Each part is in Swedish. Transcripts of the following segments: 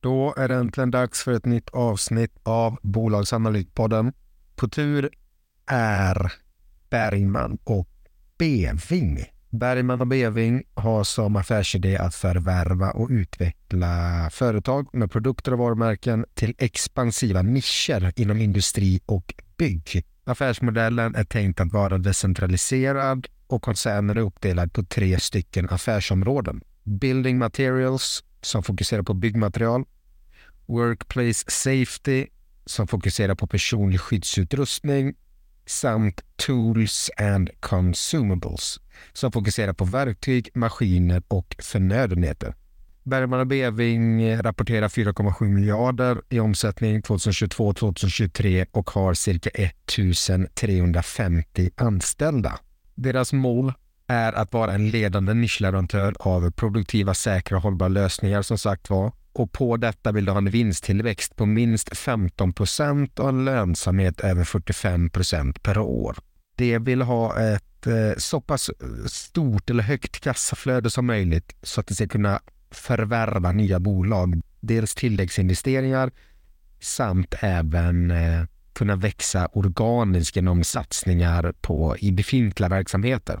Då är det äntligen dags för ett nytt avsnitt av Bolagsanalytpodden. På tur är Bergman och Beving. Bergman och Beving har som affärsidé att förvärva och utveckla företag med produkter och varumärken till expansiva nischer inom industri och bygg. Affärsmodellen är tänkt att vara decentraliserad och koncernen är uppdelad på tre stycken affärsområden. Building Materials som fokuserar på byggmaterial. Workplace Safety som fokuserar på personlig skyddsutrustning samt Tools and Consumables som fokuserar på verktyg, maskiner och förnödenheter. Bergman och Beving rapporterar 4,7 miljarder i omsättning 2022-2023 och har cirka 1350 anställda. Deras mål är att vara en ledande nischleverantör av produktiva, säkra och hållbara lösningar som sagt var. Och på detta vill du ha en vinsttillväxt på minst 15 procent och en lönsamhet över 45 procent per år. De vill ha ett eh, så pass eh, stort eller högt kassaflöde som möjligt så att de ska kunna förvärva nya bolag. Dels tilläggsinvesteringar samt även eh, kunna växa organiskt genom satsningar på i befintliga verksamheter.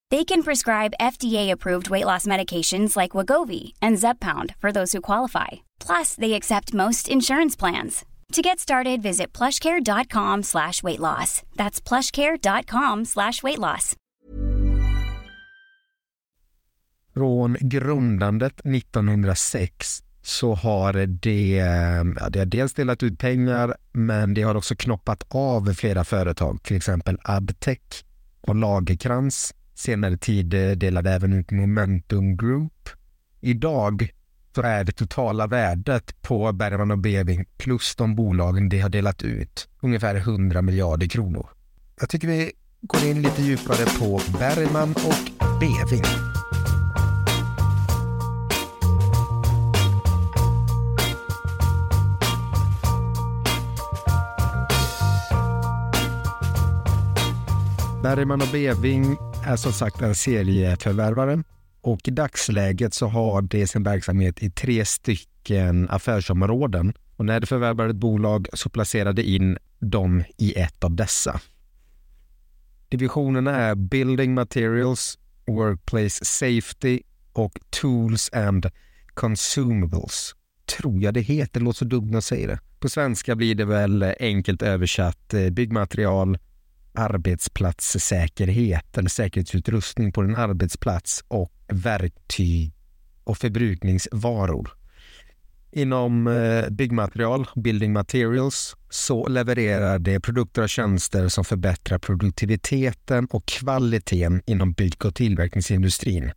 They can prescribe FDA-approved weight loss medications like Wagovi and Zeppound for those who qualify. Plus, they accept most insurance plans. To get started, visit plushcare.com slash weight loss. That's plushcare.com slash weight loss. Från grundandet 1906 så har det, ja, det har dels delat ut pengar men det har också knoppat av flera företag, till exempel Abtech och Lagerkrans senare tid eh, delade även ut Momentum Group. Idag så är det totala värdet på Bergman och Beving plus de bolagen de har delat ut ungefär 100 miljarder kronor. Jag tycker vi går in lite djupare på Bergman och Beving. Bergman och Beving är som sagt en serieförvärvare och i dagsläget så har det sin verksamhet i tre stycken affärsområden. Och när det förvärvar ett bolag så placerar det in dem i ett av dessa. Divisionerna är Building Materials, Workplace Safety och Tools and Consumables. Tror jag det heter, det låter så dumt när jag säger det. På svenska blir det väl enkelt översatt eh, byggmaterial, arbetsplatssäkerhet eller säkerhetsutrustning på en arbetsplats och verktyg och förbrukningsvaror. Inom eh, byggmaterial, building materials, så levererar det produkter och tjänster som förbättrar produktiviteten och kvaliteten inom bygg och tillverkningsindustrin.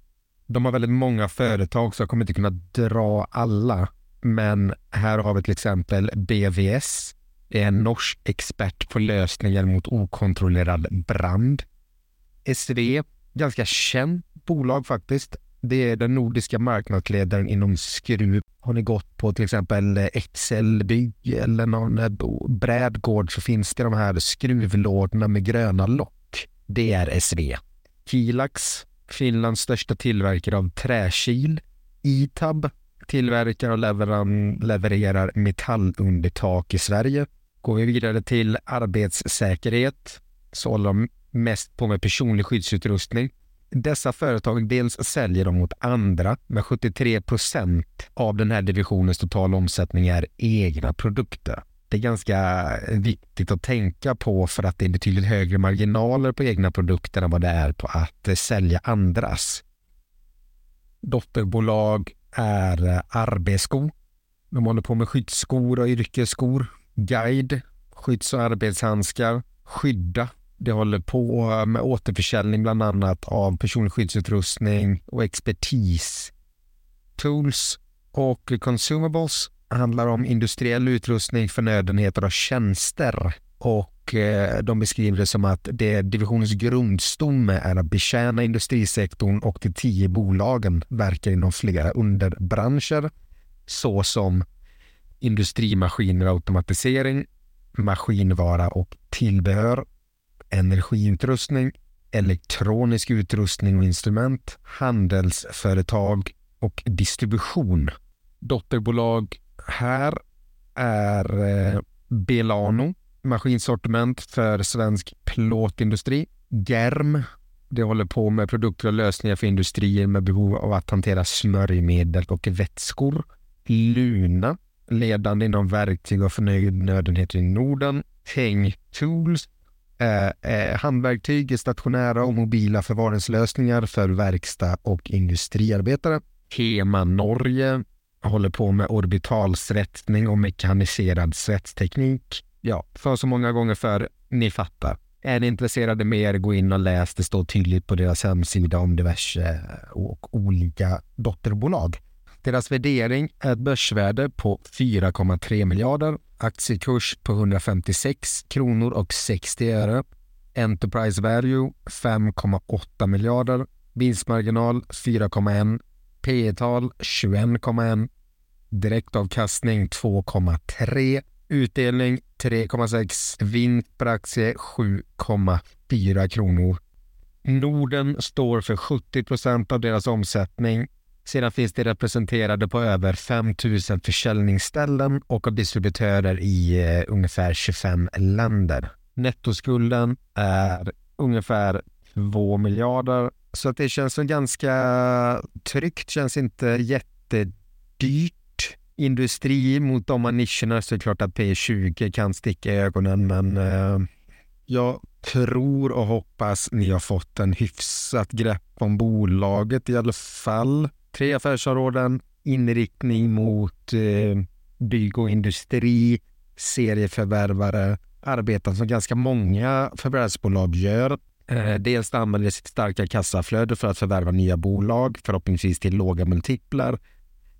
De har väldigt många företag så jag kommer inte kunna dra alla, men här har vi till exempel BVS, det är en norsk expert på lösningar mot okontrollerad brand. SV, ganska känt bolag faktiskt. Det är den nordiska marknadsledaren inom skruv. Har ni gått på till exempel Excelbygg eller någon eh, brädgård så finns det de här skruvlådorna med gröna lock. Det är SV. Kilax Finlands största tillverkare av träkil. Itab tillverkar och leveran, levererar metallundertak i Sverige. Går vi vidare till arbetssäkerhet så håller de mest på med personlig skyddsutrustning. Dessa företag dels säljer de mot andra, men 73 procent av den här divisionens totala omsättning är egna produkter. Det är ganska viktigt att tänka på för att det är betydligt högre marginaler på egna produkter än vad det är på att sälja andras. Dotterbolag är Arbesko. De håller på med skyddsskor och yrkesskor. Guide, skydds och arbetshandskar. Skydda, det håller på med återförsäljning bland annat av personlig skyddsutrustning och expertis. Tools och consumables handlar om industriell utrustning, förnödenheter och tjänster. Och eh, de beskriver det som att det divisionens grundstomme är att betjäna industrisektorn och de tio bolagen verkar inom flera underbranscher såsom industrimaskiner och automatisering, maskinvara och tillbehör, energiutrustning, elektronisk utrustning och instrument, handelsföretag och distribution. Dotterbolag här är eh, Belano, maskinsortiment för svensk plåtindustri. Germ, det håller på med produkter och lösningar för industrier med behov av att hantera smörjmedel och vätskor. Luna, ledande inom verktyg och förnödenheter i Norden. Teng Tools, eh, eh, handverktyg, stationära och mobila förvaringslösningar för verkstad och industriarbetare. Hema Norge, håller på med orbitalsvetsning och mekaniserad svetsteknik. Ja, för så många gånger för ni fattar. Är ni intresserade mer, gå in och läs. Det står tydligt på deras hemsida om diverse eh, och olika dotterbolag. Deras värdering är ett börsvärde på 4,3 miljarder, aktiekurs på 156 kronor och 60 öre, Enterprise value 5,8 miljarder, vinstmarginal 4,1, P tal 21,1, direktavkastning 2,3, utdelning 3,6, vinst per aktie 7,4 kronor. Norden står för 70 procent av deras omsättning. Sedan finns det representerade på över 5 000 försäljningsställen och av distributörer i eh, ungefär 25 länder. Nettoskulden är ungefär 2 miljarder. Så att det känns som ganska tryggt, känns inte jättedyrt industri mot de här nischerna så är det klart att P20 kan sticka i ögonen men eh, jag tror och hoppas ni har fått en hyfsat grepp om bolaget i alla fall. Tre affärsområden, inriktning mot eh, bygg och industri, serieförvärvare, arbetar som ganska många förvärvsbolag gör. Eh, dels använder sitt starka kassaflöde för att förvärva nya bolag, förhoppningsvis till låga multiplar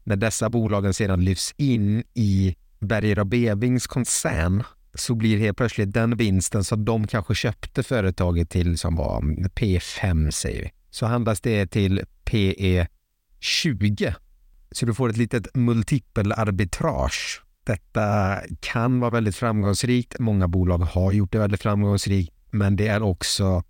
när dessa bolagen sedan lyfts in i Berger och Bevings koncern så blir helt plötsligt den vinsten som de kanske köpte företaget till som var P5 säger vi, så handlas det till PE 20. Så du får ett litet multipelarbitrage. Detta kan vara väldigt framgångsrikt. Många bolag har gjort det väldigt framgångsrikt, men det är också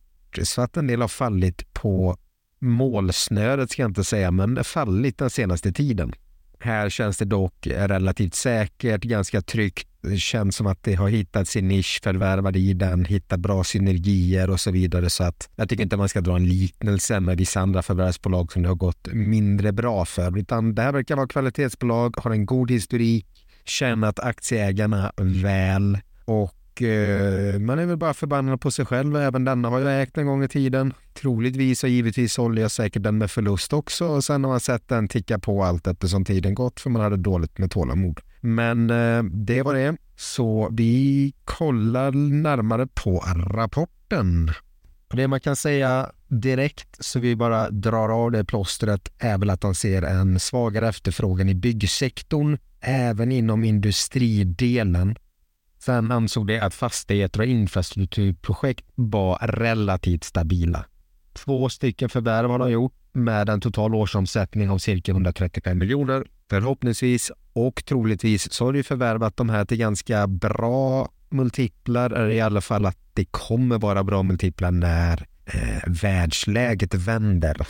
så att en del har fallit på målsnöret ska jag inte säga, men fallit den senaste tiden. Här känns det dock relativt säkert, ganska tryggt. Det känns som att det har hittat sin nisch, förvärvade i den, hittat bra synergier och så vidare. Så att jag tycker inte man ska dra en liknelse med vissa andra förvärvsbolag som det har gått mindre bra för. Utan det här verkar vara kvalitetsbolag, har en god historik, tjänat aktieägarna väl och eh, man är väl bara förbannad på sig själv. Även denna har jag ägt en gång i tiden. Troligtvis och givetvis sålde jag säkert den med förlust också och sen har man sett den ticka på allt eftersom tiden gått för man hade dåligt med tålamod. Men eh, det var det. Så vi kollar närmare på rapporten. Det man kan säga direkt så vi bara drar av det plåstret är väl att han ser en svagare efterfrågan i byggsektorn, även inom industridelen Sen ansåg de att fastigheter och infrastrukturprojekt var relativt stabila. Två stycken förvärv har de gjort med en total årsomsättning av cirka 135 miljoner. Förhoppningsvis och troligtvis så har du förvärvat de här till ganska bra multiplar, eller i alla fall att det kommer vara bra multiplar när eh, världsläget vänder.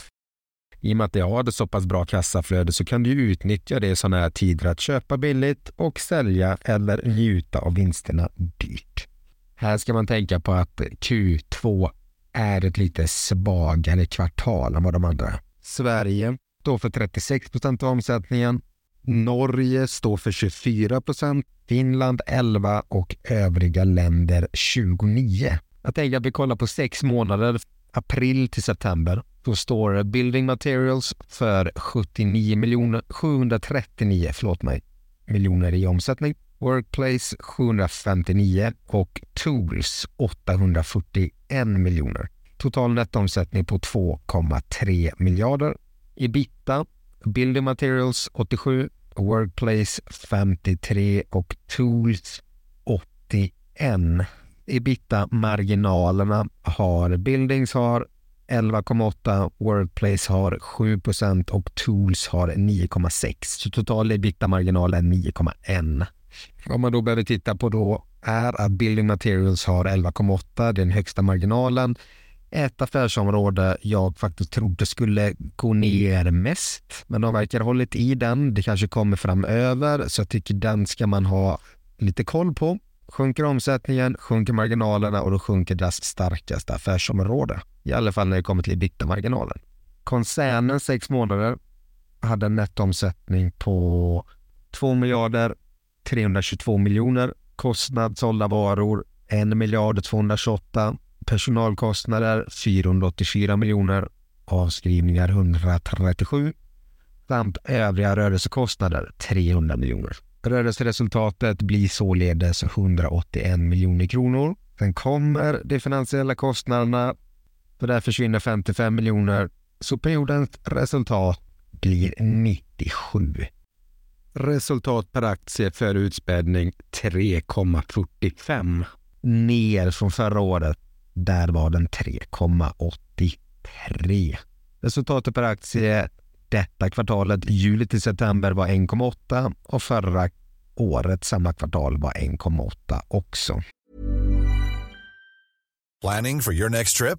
I och med att de har ett så pass bra kassaflöde så kan du utnyttja det i sådana här tider att köpa billigt och sälja eller njuta av vinsterna dyrt. Här ska man tänka på att Q2 är ett lite svagare kvartal än vad de andra. Sverige står för 36 procent av omsättningen. Norge står för 24 procent, Finland 11 och övriga länder 29. Jag tänker att vi kollar på sex månader, april till september. Då står Building Materials för 79 miljoner, 739 förlåt mig, miljoner i omsättning. Workplace 759 och Tools 841 miljoner. Total nettoomsättning på 2,3 miljarder. Ebitda, Building Materials 87, Workplace 53 och Tools 81. Ebitda-marginalerna har Buildings har 11,8, Workplace har 7% och Tools har 9,6. Så total ebitda-marginal är 9,1. Vad man då behöver titta på då är att Building Materials har 11,8, den högsta marginalen. Ett affärsområde jag faktiskt trodde skulle gå ner mest, men de verkar ha hållit i den. Det kanske kommer framöver, så jag tycker den ska man ha lite koll på. Sjunker omsättningen, sjunker marginalerna och då sjunker deras starkaste affärsområde. I alla fall när det kommer till ebitda-marginalen. Koncernen sex månader hade en nettoomsättning på 2 miljarder 322 miljoner. Kostnad sålda varor 1 miljard 228. Personalkostnader 484 miljoner. Avskrivningar 137 samt övriga rörelsekostnader 300 miljoner. Rörelseresultatet blir således 181 miljoner kronor. Sen kommer de finansiella kostnaderna, för där försvinner 55 miljoner. Så periodens resultat blir 97. Resultat per aktie för utspädning 3,45. Ner från förra året. Där var den 3,83. Resultatet per aktie detta kvartalet, juli till september, var 1,8 och förra året, samma kvartal, var 1,8 också. Planning for your next trip?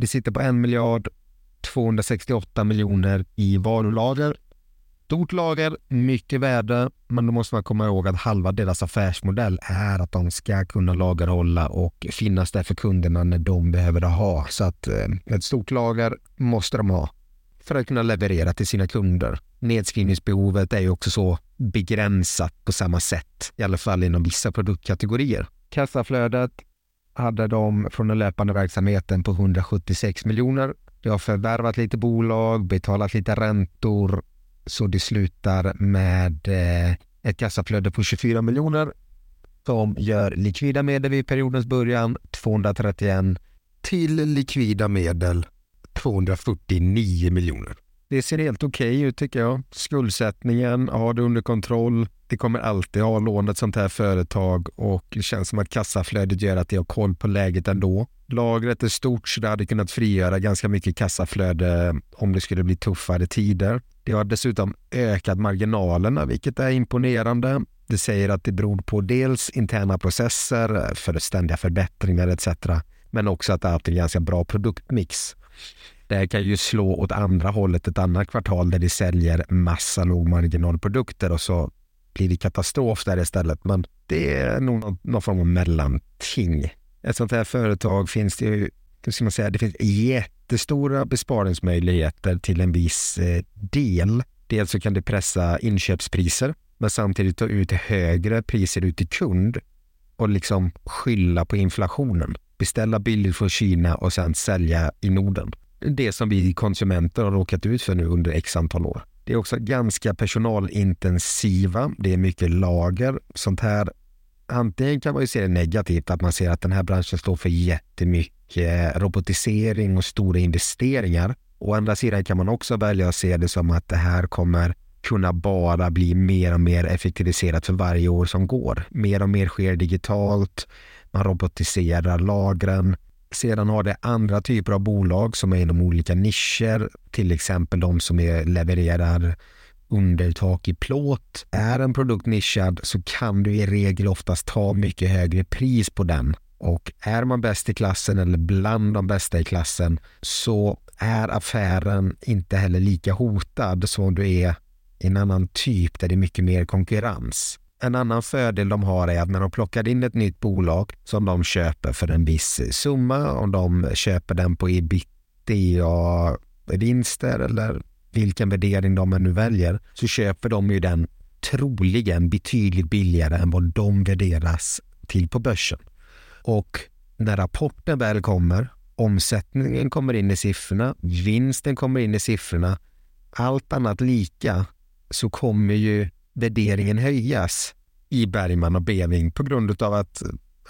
Det sitter på en miljard 268 miljoner i varulager. Stort lager, mycket värde, men då måste man komma ihåg att halva deras affärsmodell är att de ska kunna lagerhålla och finnas där för kunderna när de behöver det ha. Så att eh, ett stort lager måste de ha för att kunna leverera till sina kunder. Nedskrivningsbehovet är ju också så begränsat på samma sätt, i alla fall inom vissa produktkategorier. Kassaflödet hade de från den löpande verksamheten på 176 miljoner. De har förvärvat lite bolag, betalat lite räntor, så det slutar med eh, ett kassaflöde på 24 miljoner som gör likvida medel vid periodens början 231 till likvida medel 249 miljoner. Det ser helt okej okay ut tycker jag. Skuldsättningen har det under kontroll. Det kommer alltid ha lån ett sånt här företag och det känns som att kassaflödet gör att de har koll på läget ändå. Lagret är stort så det hade kunnat frigöra ganska mycket kassaflöde eh, om det skulle bli tuffare tider. Det har dessutom ökat marginalerna, vilket är imponerande. Det säger att det beror på dels interna processer eh, för ständiga förbättringar etc. Men också att det har haft en ganska bra produktmix. Det här kan ju slå åt andra hållet ett annat kvartal där de säljer massa lågmarginalprodukter och så blir det katastrof där istället. Men det är nog någon, någon form av mellanting. Ett sånt här företag finns det ju, hur ska man säga, det finns jättestora besparingsmöjligheter till en viss eh, del. Dels så kan det pressa inköpspriser men samtidigt ta ut högre priser ut till kund och liksom skylla på inflationen. Beställa billigt från Kina och sen sälja i Norden. Det som vi konsumenter har råkat ut för nu under x antal år. Det är också ganska personalintensiva. Det är mycket lager. Sånt här, antingen kan man ju se det negativt, att man ser att den här branschen står för jättemycket robotisering och stora investeringar. Å andra sidan kan man också välja att se det som att det här kommer kunna bara bli mer och mer effektiviserat för varje år som går. Mer och mer sker digitalt, man robotiserar lagren. Sedan har det andra typer av bolag som är inom olika nischer, till exempel de som är, levererar undertak i plåt. Är en produkt nischad så kan du i regel oftast ta mycket högre pris på den. Och är man bäst i klassen eller bland de bästa i klassen så är affären inte heller lika hotad som du är en annan typ där det är mycket mer konkurrens. En annan fördel de har är att när de plockar in ett nytt bolag som de köper för en viss summa, om de köper den på ebitda-vinster eller vilken värdering de nu väljer, så köper de ju den troligen betydligt billigare än vad de värderas till på börsen. Och när rapporten väl kommer, omsättningen kommer in i siffrorna, vinsten kommer in i siffrorna, allt annat lika så kommer ju värderingen höjas i Bergman och Beving på grund av att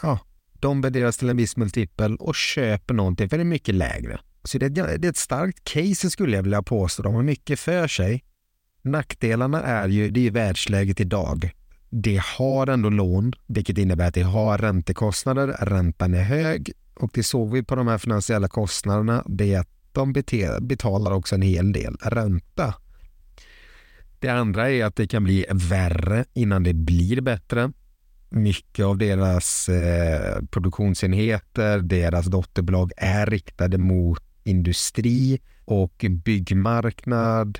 ja, de värderas till en viss multipel och köper någonting för det är mycket lägre. Så det är, det är ett starkt case skulle jag vilja påstå. De har mycket för sig. Nackdelarna är ju, det är världsläget idag. Det har ändå lån, vilket innebär att det har räntekostnader. Räntan är hög och det såg vi på de här finansiella kostnaderna. Det är att de betalar också en hel del ränta det andra är att det kan bli värre innan det blir bättre. Mycket av deras eh, produktionsenheter, deras dotterbolag är riktade mot industri och byggmarknad,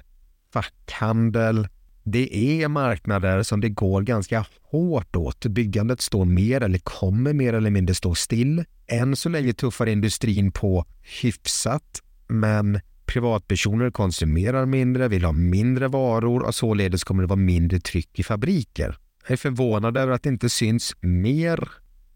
fackhandel. Det är marknader som det går ganska hårt åt. Byggandet står mer eller kommer mer eller mindre stå still. Än så länge tuffar industrin på hyfsat, men privatpersoner konsumerar mindre, vill ha mindre varor och således kommer det vara mindre tryck i fabriker. Jag är förvånad över att det inte syns mer.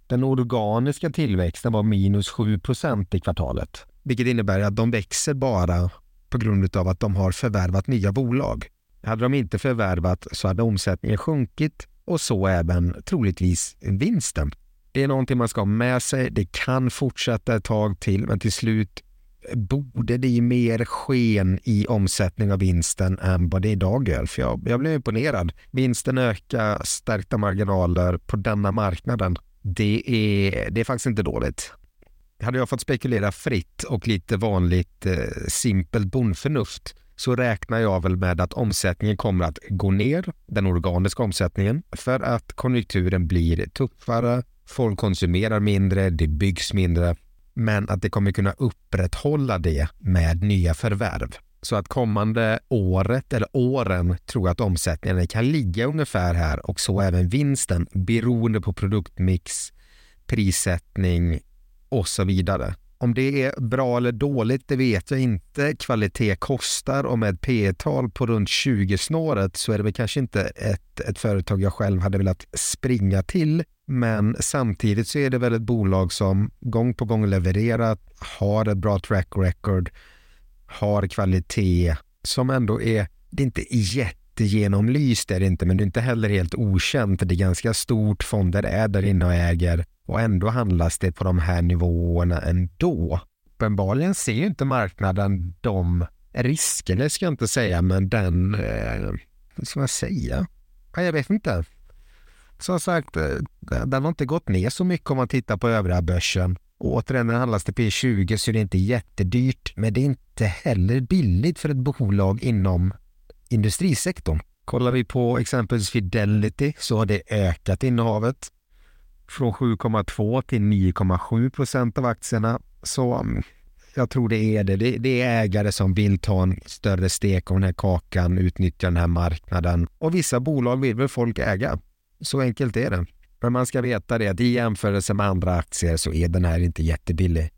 Den organiska tillväxten var minus 7% i kvartalet, vilket innebär att de växer bara på grund av att de har förvärvat nya bolag. Hade de inte förvärvat så hade omsättningen sjunkit och så även troligtvis vinsten. Det är någonting man ska ha med sig. Det kan fortsätta ett tag till, men till slut borde det ju mer sken i omsättning av vinsten än vad det idag gör. För jag, jag blev imponerad. Vinsten ökar, stärkta marginaler på denna marknaden. Det är, det är faktiskt inte dåligt. Hade jag fått spekulera fritt och lite vanligt eh, simpelt bondförnuft så räknar jag väl med att omsättningen kommer att gå ner, den organiska omsättningen, för att konjunkturen blir tuffare, folk konsumerar mindre, det byggs mindre men att det kommer kunna upprätthålla det med nya förvärv. Så att kommande året eller åren tror jag att omsättningen kan ligga ungefär här och så även vinsten beroende på produktmix, prissättning och så vidare. Om det är bra eller dåligt, det vet jag inte. Kvalitet kostar och med ett P tal på runt 20 snåret så är det väl kanske inte ett, ett företag jag själv hade velat springa till. Men samtidigt så är det väl ett bolag som gång på gång levererat, har ett bra track record, har kvalitet som ändå är, det är inte jättegenomlyst är det inte, men det är inte heller helt okänt. Det är ganska stort, fonder är där inne och äger och ändå handlas det på de här nivåerna ändå. Uppenbarligen ser ju inte marknaden de riskerna ska jag inte säga, men den, eh, vad ska man säga? Jag vet inte. Som sagt, eh, den har inte gått ner så mycket om man tittar på övriga börsen. Och återigen, den handlas till P20 så det är inte jättedyrt, men det är inte heller billigt för ett bolag inom industrisektorn. Kollar vi på exempelvis Fidelity så har det ökat innehavet från 7,2 till 9,7 procent av aktierna. Så mm, jag tror det är det. det. är ägare som vill ta en större stek av den här kakan, utnyttja den här marknaden. Och vissa bolag vill väl folk äga. Så enkelt är det. Men man ska veta det att i jämförelse med andra aktier så är den här inte jättebillig.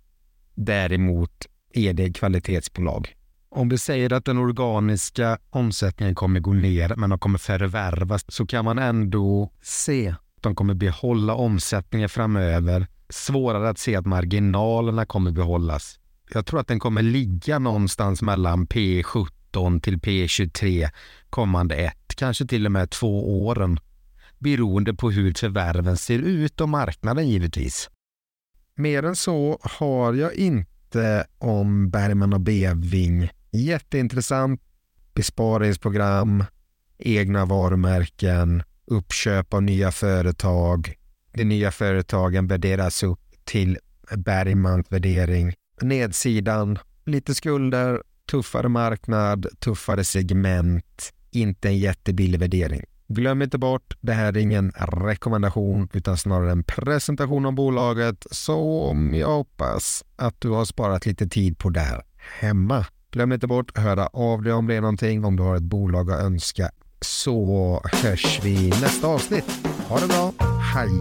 Däremot är det kvalitetsbolag. Om vi säger att den organiska omsättningen kommer gå ner men de kommer förvärvas så kan man ändå se att de kommer behålla omsättningen framöver. Svårare att se att marginalerna kommer behållas. Jag tror att den kommer ligga någonstans mellan P17 till P23 kommande ett, kanske till och med två åren. Beroende på hur förvärven ser ut och marknaden givetvis. Mer än så har jag inte om Bergman och Beving Jätteintressant besparingsprogram, egna varumärken, uppköp av nya företag. De nya företagen värderas upp till Bergmans värdering. Nedsidan, lite skulder, tuffare marknad, tuffare segment, inte en jättebillig värdering. Glöm inte bort, det här är ingen rekommendation utan snarare en presentation av bolaget. Så jag hoppas att du har sparat lite tid på det här hemma. Glöm inte bort att höra av dig om det är någonting, om du har ett bolag att önska. Så hörs vi nästa avsnitt. Ha det bra. Hej!